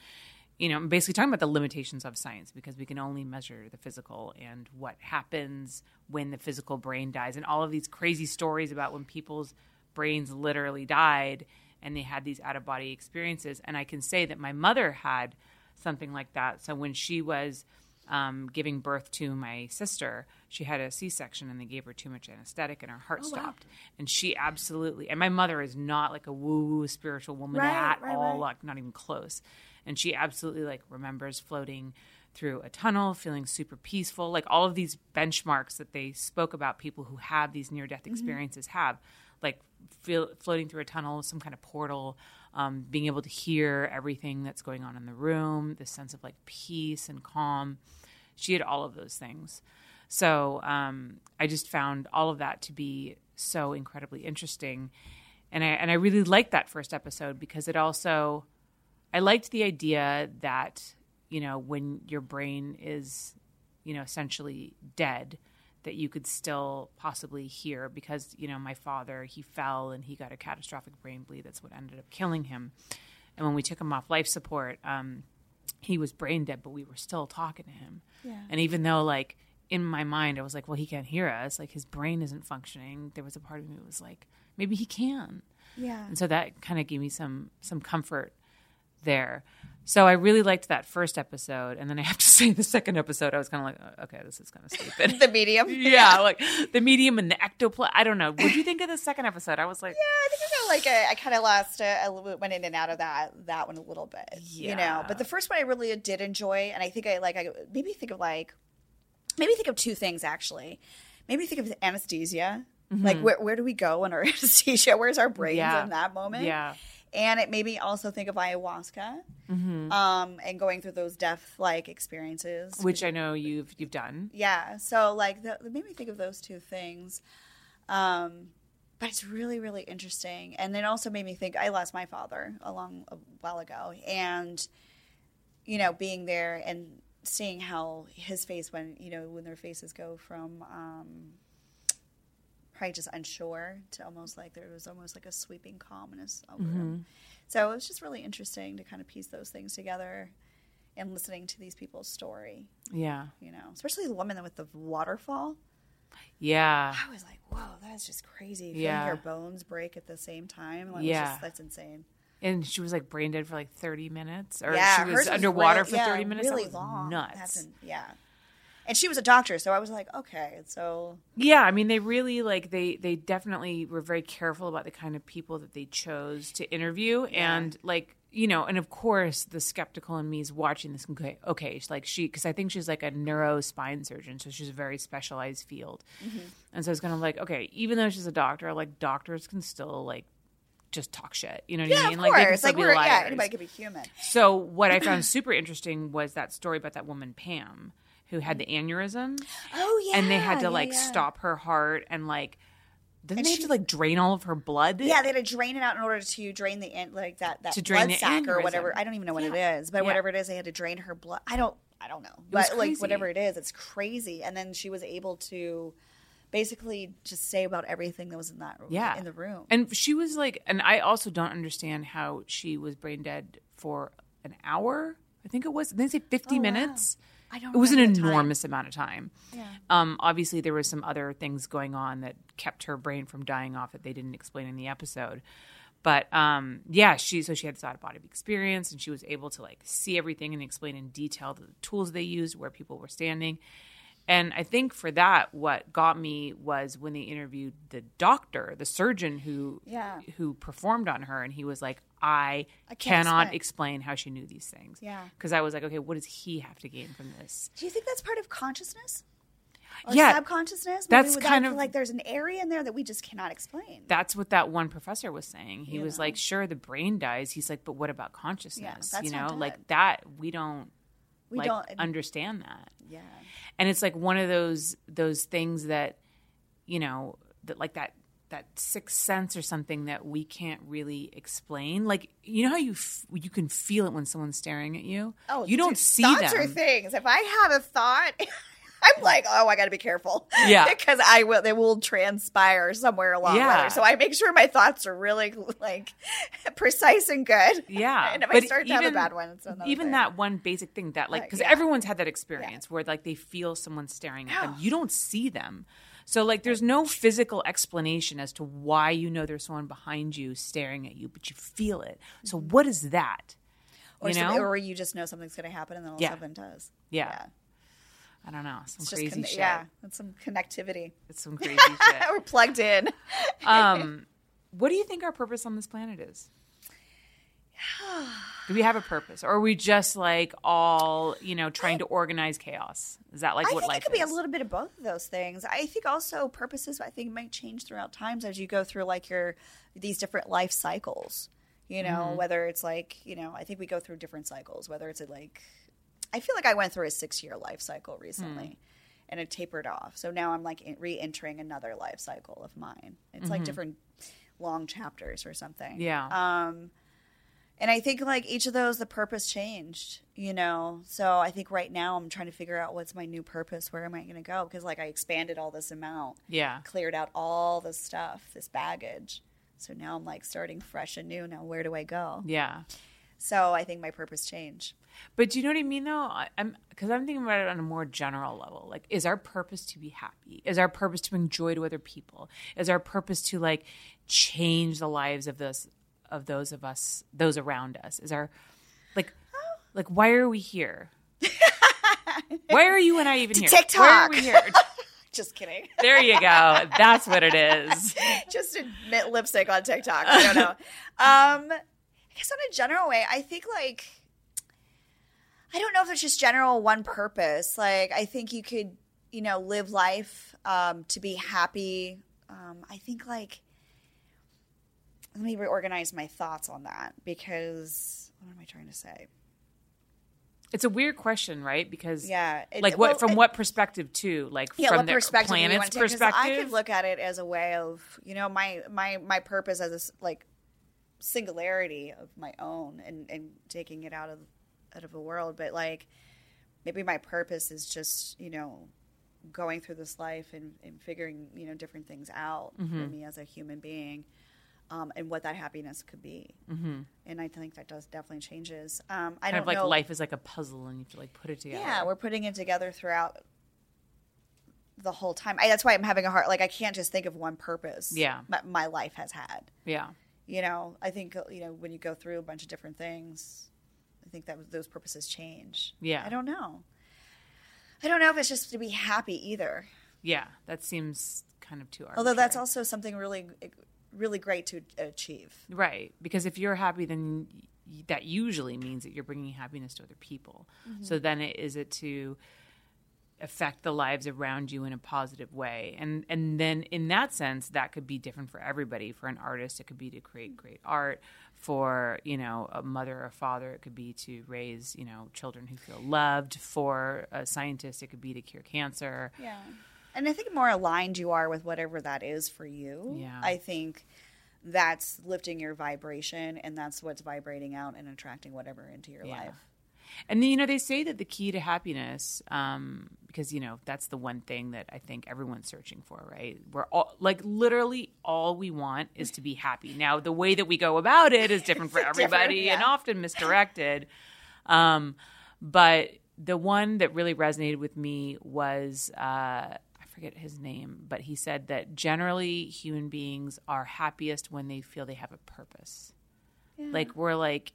B: you know, I'm basically talking about the limitations of science because we can only measure the physical and what happens when the physical brain dies and all of these crazy stories about when people's brains literally died and they had these out of body experiences. And I can say that my mother had something like that. So when she was um, giving birth to my sister, she had a C section and they gave her too much anesthetic and her heart stopped. And she absolutely, and my mother is not like a woo woo spiritual woman
C: Right,
B: at
C: right,
B: all,
C: right.
B: like not even close. And she absolutely like remembers floating through a tunnel, feeling super peaceful. Like all of these benchmarks that they spoke about, people who have these near death experiences have, like feel, floating through a tunnel, some kind of portal, um, being able to hear everything that's going on in the room, this sense of like peace and calm. She had all of those things. So um, I just found all of that to be so incredibly interesting, and I and I really liked that first episode because it also I liked the idea that you know when your brain is you know essentially dead that you could still possibly hear because you know my father he fell and he got a catastrophic brain bleed. That's what ended up killing him. And when we took him off life support um, he was brain dead but we were still talking to him.
C: Yeah.
B: and even though like in my mind i was like well he can't hear us. Like his brain isn't functioning. There was a part of me that was like maybe he can.
C: Yeah.
B: and so that kind of gave me some some comfort there. So I really liked that first episode, and then I have to say the second episode, I was kind of like, "Oh, okay, this is kind of stupid.
C: The medium.
B: yeah, like the medium and the ectoplasm. I don't know. What do you think of the second episode? I was like,
C: Yeah, I think I got like a, I kind of lost a, a went in and out of that that one a little bit, you know. But the first one I really did enjoy, and I think I like I maybe think of like maybe think of two things actually. Maybe think of anesthesia. Like mm-hmm. where where do we go in our anesthesia? Where's our brains
B: Yeah.
C: in that moment?
B: yeah,
C: And it made me also think of ayahuasca,
B: Mm-hmm.
C: um, and going through those death like experiences.
B: which I know you've you've done.
C: Yeah. So like that that made me think of those two things. Um but it's really, really interesting. And then also made me think I lost my father a long a while ago. And, you know, being there and seeing how his face when, you know, when their faces go from um probably just unsure to almost like there was almost like a sweeping calmness over him. Mm-hmm. So it was just really interesting to kind of piece those things together and listening to these people's story
B: Yeah,
C: you know, especially the woman with the waterfall.
B: yeah,
C: I was like, whoa, that's just crazy.
B: Yeah.
C: your bones break at the same time. Like,
B: Yeah.
C: Just, that's insane.
B: and she was like brain dead for like thirty minutes, or
C: yeah,
B: she was underwater
C: really-
B: for
C: yeah,
B: thirty minutes.
C: Really
B: that was
C: long.
B: nuts.
C: Yeah. And she was a doctor, so I was like, okay, so.
B: Yeah, I mean they really like they they definitely were very careful about the kind of people that they chose to interview. And like you know and of course the skeptical in me is watching this okay okay she's like she because I think she's like a neuro spine surgeon so she's a very specialized field. Mm-hmm. And so it's kind of like okay even though she's a doctor like doctors can still like just talk shit. You know what
C: yeah,
B: I mean?
C: of
B: like
C: course.
B: still
C: Like
B: be
C: we're yeah, anybody could be human.
B: so what I found super interesting was that story about that woman Pam who had the aneurysm
C: Oh yeah,
B: and they had to
C: yeah,
B: like
C: yeah.
B: stop her heart and like didn't
C: And
B: they
C: she-
B: have to like drain all of her blood?
C: Yeah, they had to drain it out in order to drain the like that that
B: To drain
C: blood sac or whatever. I don't even know what it is, but
B: Yeah.
C: whatever it is, they had to drain her blood. I don't I don't know, but like whatever it is, it's crazy. And then she was able to basically just say about everything that was in that
B: Yeah.
C: in the room.
B: And she was like, and I also don't understand how she was brain dead for an hour. I think it was. They say fifty
C: Oh, wow. I don't.
B: It was an
C: the time.
B: enormous amount of time.
C: Yeah.
B: Um, obviously, there was some other things going on that kept her brain from dying off that they didn't explain in the episode. But um, yeah, she so she had this out of body experience, and she was able to like see everything and explain in detail the tools they used, where people were standing. And I think for that, what got me was when they interviewed the doctor, the surgeon who
C: Yeah.
B: who performed on her, and he was like, "I,
C: I
B: cannot
C: explain."
B: explain how she knew these things."
C: Yeah.
B: because I was like, "Okay, what does he have to gain from this?"
C: Do you think that's part of consciousness? Or
B: Yeah,
C: subconsciousness?
B: that's kind of-
C: like there's an area in there that we just cannot explain.
B: That's what that one professor was saying. He
C: You
B: was like, "Sure, the brain dies." He's like, "But what about consciousness?
C: that's
B: you know, like that we don't
C: we
B: like
C: don't
B: understand that."
C: Yeah.
B: and it's like one of those those things that you know that like that that sixth sense or something that we can't really explain like you know how you f- you can feel it when someone's staring at you
C: Oh,
B: you don't
C: dude,
B: see
C: thoughts
B: them
C: are things. If I have a thought, I'm like, oh, I got to be careful.
B: Yeah.
C: because I will. They will transpire somewhere along
B: Yeah.
C: there. So I make sure my thoughts are really like precise and good.
B: yeah
C: and if I
B: but
C: start to have a bad one, it's
B: even
C: thing.
B: that one basic thing that like because
C: yeah.
B: everyone's had that experience where like they feel someone staring at them you don't see them so like there's no physical explanation as to why you know there's someone behind you staring at you but you feel it so what is that
C: or,
B: you know
C: or you just know something's going to happen, and then all
B: Yeah.
C: of a sudden does.
B: yeah. I don't know. Some
C: It's
B: crazy
C: just con-
B: shit.
C: yeah, it's some connectivity.
B: It's some crazy shit.
C: We're plugged in.
B: Um, what do you think our purpose on this planet is? Do we have a purpose, or are we just like all you know trying to organize chaos? Is that like
C: I
B: what
C: think
B: life
C: it could be a little bit of both of those things. I think also purposes I think might change throughout times as you go through like your these different life cycles. You know,
B: Mm-hmm.
C: whether it's like, you know, I think we go through different cycles, whether it's like I feel like I went through a 6-year life cycle recently.
B: Hmm.
C: And it tapered off. So now I'm like re-entering another life cycle of mine. It's like different long chapters or something.
B: Mm-hmm. yeah,
C: Um, and I think like each of those, the purpose changed, you know. So I think right now I'm trying to figure out what's my new purpose. Where am I going to go? Because like I expanded all this amount,
B: yeah,
C: cleared out all this stuff, this baggage. So now I'm like starting fresh and new. Now where do I go?
B: yeah.
C: So I think my purpose changed.
B: But do you know what I mean, though? I'm because I'm thinking about it on a more general level. Like, is our purpose to be happy? Is our purpose to bring joy to other people? Is our purpose to like change the lives of those of those of us, those around us? Is our like like why are we here? why are you and I even here? Why are
C: TikTok.
B: we here?
C: Just kidding.
B: There you go. That's what it is.
C: Just admit lipstick on TikTok. I don't know. Um, I guess on a general way, I think like I don't know if it's just general one purpose. Like I think you could, you know, live life um, to be happy. Um, I think like let me reorganize my thoughts on that because what am I trying to say?
B: It's a weird question, right? Because
C: Yeah, it-
B: like what
C: well,
B: from
C: it-
B: what perspective too? Like
C: yeah,
B: from the
C: perspective
B: planet's perspective.
C: I could look at it as a way of, you know, my my my purpose as a like singularity of my own and and taking it out of out of the world, but like maybe my purpose is just, you know, going through this life and, and figuring, you know, different things out
B: Mm-hmm.
C: for me as a human being. Um, and what that happiness could be, mm-hmm. and I think that does definitely changes. Um, I
B: kind
C: don't
B: of like
C: know.
B: life is like a puzzle and you have to like put it together.
C: Yeah, we're putting it together throughout the whole time. I, that's why I'm having a hard. Like, I can't just think of one purpose.
B: Yeah.
C: my, my life has had.
B: yeah.
C: You know, I think you know when you go through a bunch of different things, I think that those purposes change.
B: Yeah.
C: I don't know. I don't know if it's just to be happy either.
B: Yeah, that seems kind of too arbitrary.
C: Although that's also something really, really great to achieve.
B: right because if you're happy, then that usually means that you're bringing happiness to other people.
C: Mm-hmm.
B: So then, it, is it to affect the lives around you in a positive way, and and then in that sense, that could be different for everybody. For an artist, it could be to create great art. For you know a mother or father, it could be to raise you know children who feel loved. For a scientist, it could be to cure cancer.
C: Yeah. And I think more aligned you are with whatever that is for you,
B: Yeah.
C: I think that's lifting your vibration and that's what's vibrating out and attracting whatever into your
B: Yeah.
C: life.
B: And you know, they say that the key to happiness, um, because, you know, that's the one thing that I think everyone's searching for, right? We're all, like, literally all we want is to be happy. Now, the way that we go about it is different for everybody and
C: yeah.
B: often misdirected. Um, but the one that really resonated with me was, uh, forget his name, but he said that generally human beings are happiest when they feel they have a purpose. Like we're like,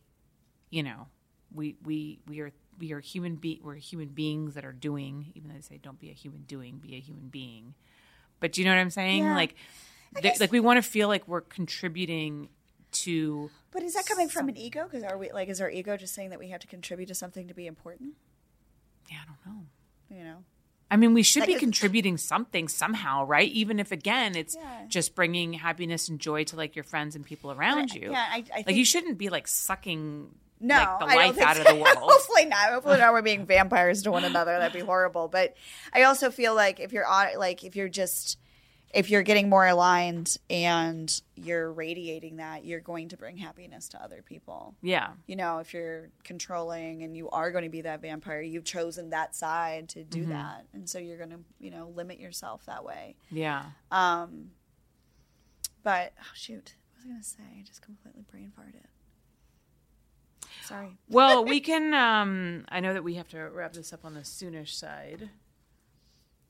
B: you know, we we we are we are human be we're human beings that are doing. Even though they say don't be a human doing, be a human being. But do you know what I'm saying?
C: Yeah.
B: Like, th- like we want to feel like we're contributing to.
C: But is that coming from an ego? Because are we like is our ego just saying that we have to contribute to something to be important?
B: Yeah, I don't know.
C: You know,
B: I mean, we should
C: Like
B: be contributing something somehow, right? Even if again, it's
C: Yeah.
B: just bringing happiness and joy to like your friends and people around you.
C: yeah, I- I
B: like
C: think-
B: you shouldn't be like sucking
C: no,
B: like the
C: I
B: life out of the world.
C: Hopefully not. Hopefully not. We're being vampires to one another. That'd be horrible. But I also feel like if you're on, like if you're just if you're getting more aligned and you're radiating that, you're going to bring happiness to other people.
B: yeah,
C: you know, if you're controlling and you are going to be that vampire, you've chosen that side to do that. And so you're going to, you know, limit yourself that way.
B: yeah.
C: Um, but, oh, shoot. What was I going to say? I just completely brain farted. Sorry.
B: Well, we can. um I know that we have to wrap this up on the soonish side.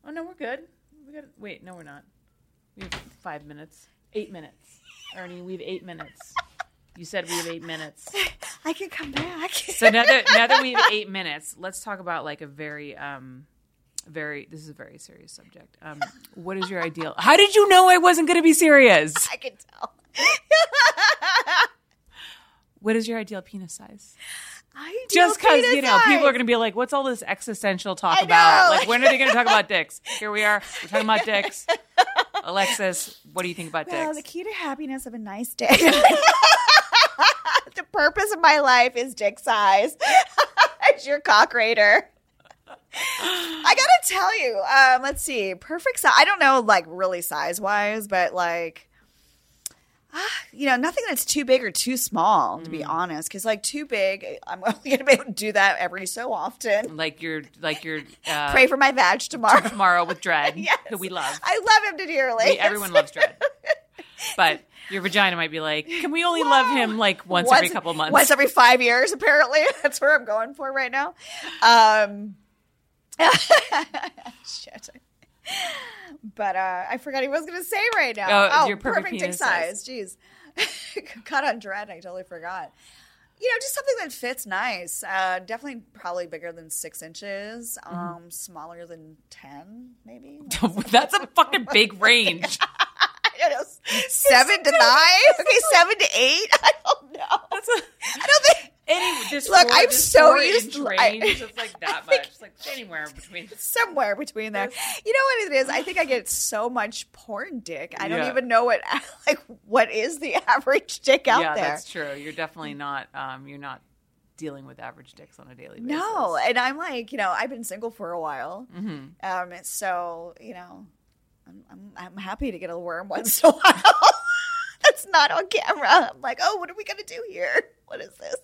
B: Oh no, we're good. We got. Wait, no, we're not. We have five minutes. Eight minutes, Ernie. We have eight minutes. You said we have eight minutes.
C: I can come back.
B: So now that now that we have eight minutes, let's talk about like a very um very this is a very serious subject. Um what is your ideal How did you know I wasn't gonna be serious?
C: I can tell.
B: What is your ideal penis size?
C: I
B: Just because you know people are gonna be like, "What's all this existential talk about? Like, when are they gonna talk about dicks?" Here we are. We're talking about dicks. Alexis, what do you think about
C: Well, the key to happiness of a nice day. the purpose of my life is dick size. it's your cock raider. I gotta tell you, um, let's see, perfect size. I don't know, like really size wise, but like, you know, nothing that's too big or too small, to be honest. Because like too big, I'm only gonna be able to do that every so often.
B: Like your like your uh,
C: Pray for my vag tomorrow.
B: tomorrow with Dread,
C: Yes.
B: who we love.
C: I love him to dearly.
B: We- everyone loves Dread. But your vagina might be like, can we only love him like once, every couple months?
C: Once every five years, apparently. That's where I'm going for right now. Um, shit. But uh, I forgot he was going to say right now.
B: Oh, your perfect
C: dick
B: penis
C: size. Jeez. Cut on dread. I totally forgot. You know, just something that fits nice. Uh, definitely probably bigger than six inches.
B: Mm-hmm.
C: Um, smaller than 10, maybe.
B: That's a fucking big range.
C: I don't know. Seven to nine? Okay, seven to eight? I don't know. I don't think.
B: Any this
C: Look,
B: four-
C: I'm
B: this
C: so
B: four
C: used
B: inch
C: to- I-
B: range. It's like that much. It's like anywhere between.
C: somewhere between there. You know what it is? I think I get so much porn dick. I don't even know what like what is the average dick out
B: yeah,
C: there.
B: that's true. You're definitely not. Um, you're not dealing with average dicks on a daily basis.
C: No, and I'm like, you know, I've been single for a while,
B: Mm-hmm.
C: um, so you know, I'm, I'm I'm happy to get a worm once in a while. That's not on camera. I'm like, oh, what are we gonna do here? What is this?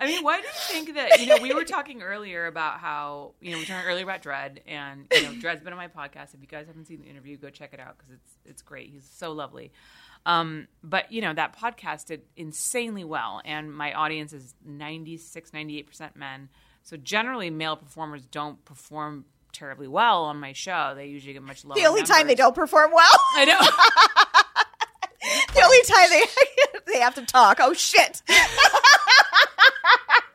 B: I mean, why do you think that? You know, we were talking earlier about how you know we were talking earlier about Dread, and you know, Dread's been on my podcast. If you guys haven't seen the interview, go check it out because it's it's great. He's so lovely. Um, but you know that podcast did insanely well, and my audience is 96, 98 percent men. So generally, male performers don't perform terribly well on my show. They usually get much lower.
C: The only time they don't perform well.
B: I know.
C: the only time they they have to talk. Oh shit!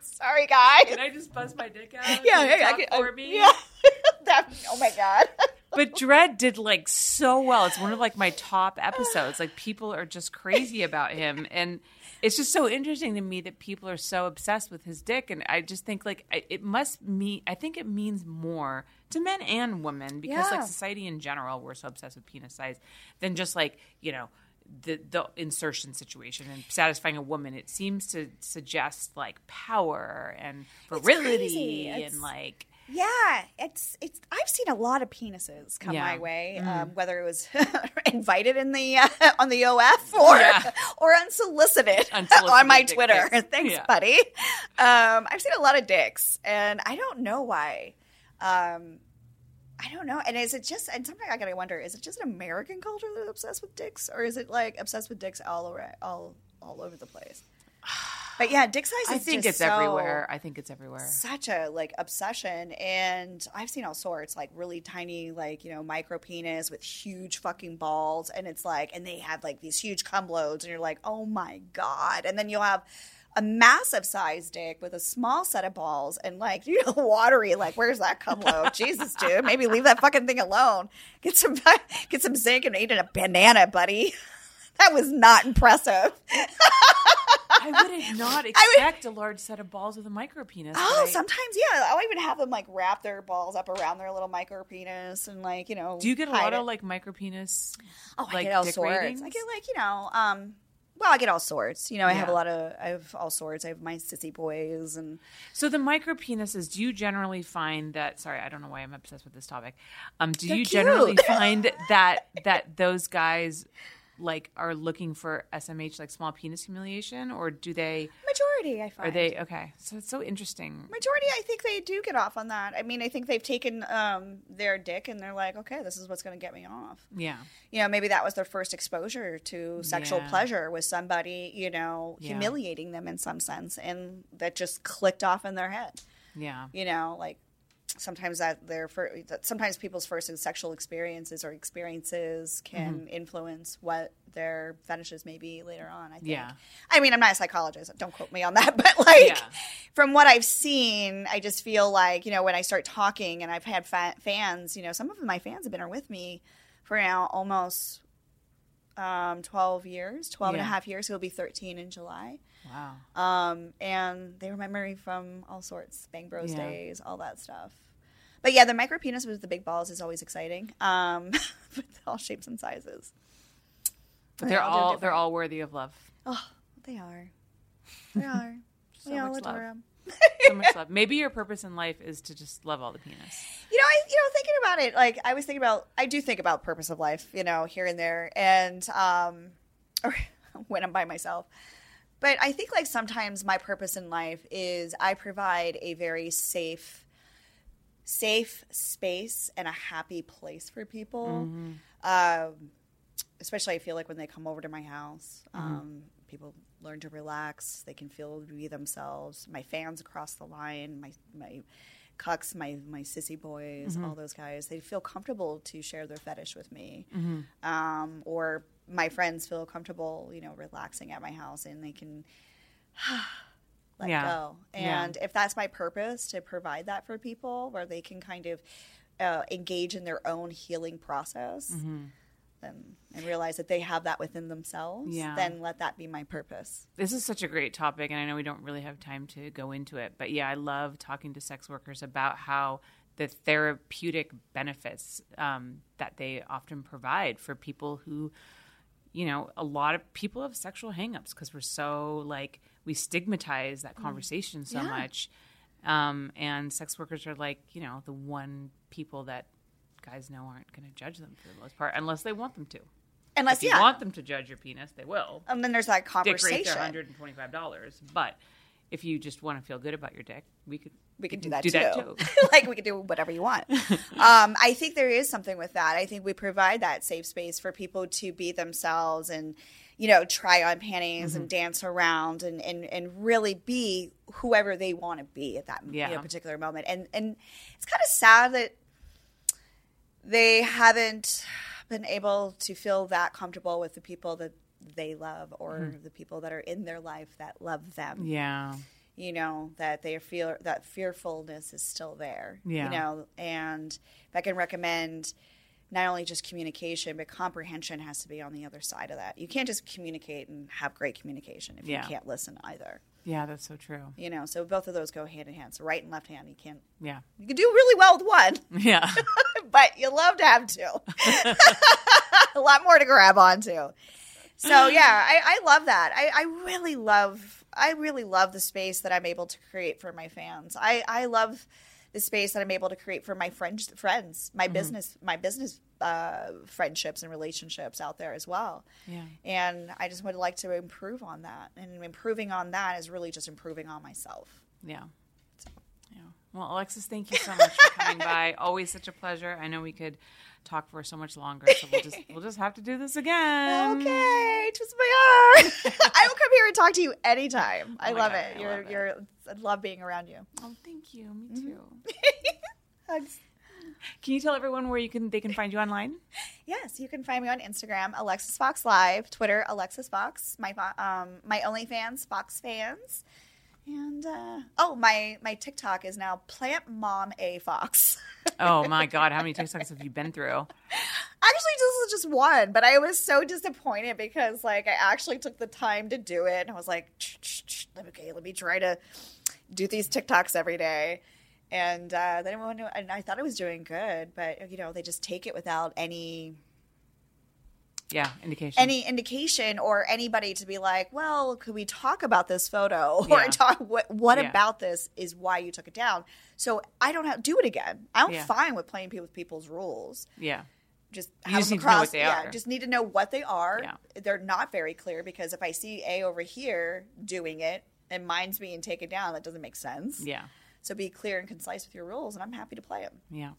C: Sorry, guys.
B: Can I just bust my dick out?
C: yeah,
B: Can you
C: I can-
B: for
C: uh,
B: me?
C: Yeah. that, oh my god.
B: But Dread did like so well. It's one of like my top episodes. Like people are just crazy about him, and it's just so interesting to me that people are so obsessed with his dick. And I just think like it must mean. I think it means more to men and women because
C: Yeah.
B: like society in general, we're so obsessed with penis size than just like you know. The, the insertion situation and satisfying a woman it seems to suggest like power and virility.
C: It's-
B: and like
C: Yeah, it's it's. I've seen a lot of penises come
B: Yeah.
C: my way, um, whether it was invited in the uh, on the OF or
B: Yeah.
C: or unsolicited,
B: Unsolicited
C: on my Twitter. Thanks,
B: Yeah.
C: buddy. Um, I've seen a lot of dicks, and I don't know why. Um, I don't know. And is it just? And sometimes I gotta wonder: is it just an American culture that's obsessed with dicks, or is it like obsessed with dicks all over all all over the place? But yeah, dick size.
B: I think it's
C: so-
B: everywhere. I think it's everywhere.
C: Such a like obsession, and I've seen all sorts, like really tiny, like you know, micro penis with huge fucking balls, and it's like, and they have like these huge cum loads, and you're like, oh my god, and then you'll have a massive size dick with a small set of balls and like you know watery like where's that cum load jesus dude maybe leave that fucking thing alone get some get some zinc and eat in a banana buddy that was not impressive
B: I would not expect a large set of balls with a micro penis.
C: Oh,
B: I-
C: sometimes yeah. I'll even have them like wrap their balls up around their little micro penis and like you know.
B: Do you get a lot
C: it.
B: of like micro penis?
C: Oh, I
B: like,
C: get all sorts.
B: ratings?
C: I get like you know, um, well, I get all sorts. You know, I have a lot of I have all sorts. I have my sissy boys and
B: So the micro penises, do you generally find that? Sorry, I don't know why I'm obsessed with this topic. Um, do
C: They're
B: you
C: cute.
B: generally find that that those guys like are looking for SMH, like small penis humiliation, or do they?
C: majority. I find
B: Are they okay? So it's so interesting.
C: majority? I think they do get off on that. I mean, I think they've taken um, their dick and they're like, okay, this is what's going to get me off.
B: Yeah,
C: you know, maybe that was their first exposure to sexual
B: Yeah.
C: pleasure with somebody, you know,
B: Yeah.
C: humiliating them in some sense, and that just clicked off in their head.
B: yeah,
C: You know, like sometimes that their sometimes people's first sexual experiences or experiences can
B: Mm-hmm.
C: influence what their fetishes may be later on. I think.
B: Yeah.
C: I mean, I'm not a psychologist. Don't quote me on that, but like
B: Yeah.
C: from what I've seen, I just feel like you know when I start talking, and I've had fa- fans. You know, some of my fans have been with me for now almost um, 12 years, 12 and a half years. He'll be 13 in July.
B: wow.
C: Um, and they remember me from all sorts, Bang Bros
B: Yeah.
C: days, all that stuff. But yeah, the micro penis with the big balls is always exciting. Um, with all shapes and sizes.
B: But
C: They
B: they're
C: all do
B: all
C: different-
B: they're all worthy of love.
C: Oh, they are. They are.
B: So
C: we
B: much love. So much love. Maybe your purpose in life is to just love all the penis.
C: You know, I you know thinking about it, like I was thinking about, I do think about purpose of life, you know, here and there, and um, or when I'm by myself. But I think like sometimes my purpose in life is I provide a very safe, safe space and a happy place for people. Um, especially I feel like when they come over to my house, um, people learn to relax. They can feel to be themselves. My fans across the line, my my cucks, my my sissy boys, all those guys, they feel comfortable to share their fetish with me. Um, or my friends feel comfortable, you know, relaxing at my house, and they can let
B: Yeah.
C: go.
B: Yeah.
C: And if that's my purpose to provide that for people, where they can kind of uh, engage in their own healing process,
B: Mm-hmm.
C: and realize that they have that within themselves,
B: Yeah.
C: then let that be my purpose.
B: This is such a great topic, and I know we don't really have time to go into it, but yeah, I love talking to sex workers about how the therapeutic benefits um, that they often provide for people who, you know, a lot of people have sexual hangups because we're so like we stigmatize that conversation so
C: Yeah.
B: much, um, and sex workers are like you know the one people that guys know aren't going to judge them for the most part unless they want them to.
C: Unless
B: If you
C: yeah,
B: want them to judge your penis, they will
C: and then there's that conversation.
B: dick are hundred and twenty five dollars. But if you just want to feel good about your dick, we could
C: we can do that
B: do
C: too.
B: that too.
C: like we could do whatever you want. um, I think there is something with that. I think we provide that safe space for people to be themselves and you know try on panties
B: Mm-hmm.
C: and dance around and, and and really be whoever they want to be at that you know, particular moment. And and it's kind of sad that they haven't been able to feel that comfortable with the people that they love or
B: Mm-hmm.
C: the people that are in their life that love them
B: Yeah,
C: you know that they feel that fearfulness is still there
B: Yeah.
C: you know and if i can recommend not only just communication but comprehension has to be on the other side of that you can't just communicate and have great communication if
B: Yeah.
C: you can't listen either
B: yeah, that's so true.
C: you know so both of those go hand in hand so right and left hand you can't
B: Yeah,
C: you can do really well with one
B: yeah,
C: but you love to have two. a lot more to grab onto. So yeah, I, I love that. I, I really love I really love the space that I'm able to create for my fans. I, I love the space that I'm able to create for my friends friends, my business my business uh, friendships and relationships out there as well.
B: yeah.
C: And I just would like to improve on that. And improving on that is really just improving on myself.
B: Yeah. Yeah. Well, Alexis, thank you so much for coming by. Always such a pleasure. I know we could talk for so much longer, so we'll just we'll just have to do this again.
C: Okay, twist my arm. I will come here and talk to you anytime. I
B: Oh my
C: love
B: God,
C: it.
B: I
C: you're
B: love
C: you're I love being around you.
B: Oh, thank you. Me too.
C: Hugs.
B: Can you tell everyone where you can they can find you online?
C: Yes, you can find me on Instagram, Alexis Fawx Live, Twitter, Alexis Fawx, my um my OnlyFans, Fawx Fans, and uh, oh my my TikTok is now Plant Mom A Fawx.
B: Oh my God, how many TikToks have you been through?
C: actually, this is just one, but I was so disappointed because like I actually took the time to do it, and I was like, "Ch- ch- ch, okay, let me try to do these TikToks every day. And uh, then I went and I thought I was doing good, but you know they just take it without any
B: Yeah, indication.
C: any indication or anybody to be like, well, could we talk about this photo or talk what what
B: Yeah.
C: about this is why you took it down? So I don't have do it again. I'm
B: Yeah.
C: fine with playing with people's rules.
B: yeah.
C: Just
B: You
C: have
B: just
C: them
B: need to know what they
C: yeah,
B: are.
C: just need to know what they are.
B: Yeah.
C: They're not very clear because if I see A over here doing it and mine's being taken down, that doesn't make sense.
B: Yeah.
C: So be clear and concise with your rules, and I'm happy to play them.
B: Yeah.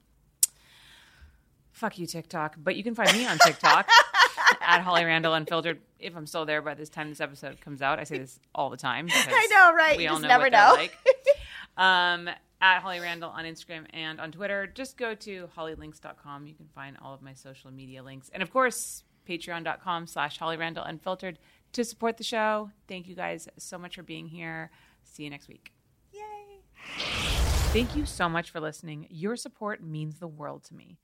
B: Fuck you, TikTok. But you can find me on TikTok at Holly Randall Unfiltered. If I'm still there by this time this episode comes out, I say this all the time.
C: I know, right?
B: We
C: You
B: all
C: just
B: know
C: never
B: what
C: know.
B: like. Um, at Holly Randall on Instagram and on Twitter. Just go to hollylinks.com. You can find all of my social media links. And of course, patreon.com slash Holly Randall Unfiltered to support the show. Thank you guys so much for being here. See you next week.
C: Yay!
B: Thank you so much for listening. Your support means the world to me.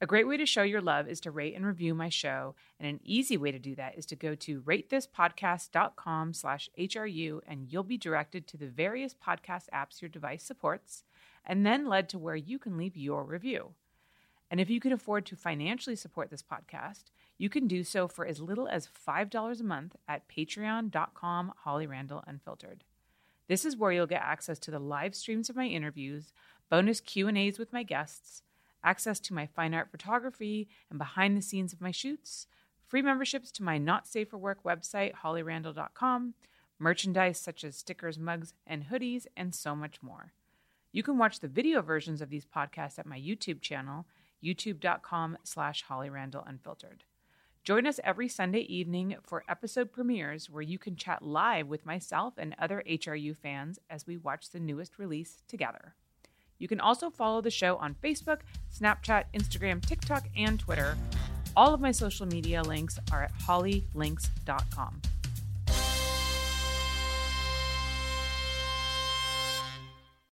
B: A great way to show your love is to rate and review my show, and an easy way to do that is to go to ratethispodcast.com slash HRU, and you'll be directed to the various podcast apps your device supports, and then led to where you can leave your review. And if you can afford to financially support this podcast, you can do so for as little as $5 a month at patreon.com Holly Randall Unfiltered. This is where you'll get access to the live streams of my interviews, bonus Q&As with my guests, access to my fine art photography and behind the scenes of my shoots, free memberships to my Not Safe for Work website, hollyrandall.com, merchandise such as stickers, mugs, and hoodies, and so much more. You can watch the video versions of these podcasts at my YouTube channel, youtube.com slash hollyrandallunfiltered. Join us every Sunday evening for episode premieres where you can chat live with myself and other HRU fans as we watch the newest release together. You can also follow the show on Facebook, Snapchat, Instagram, TikTok, and Twitter. All of my social media links are at hollylinks.com.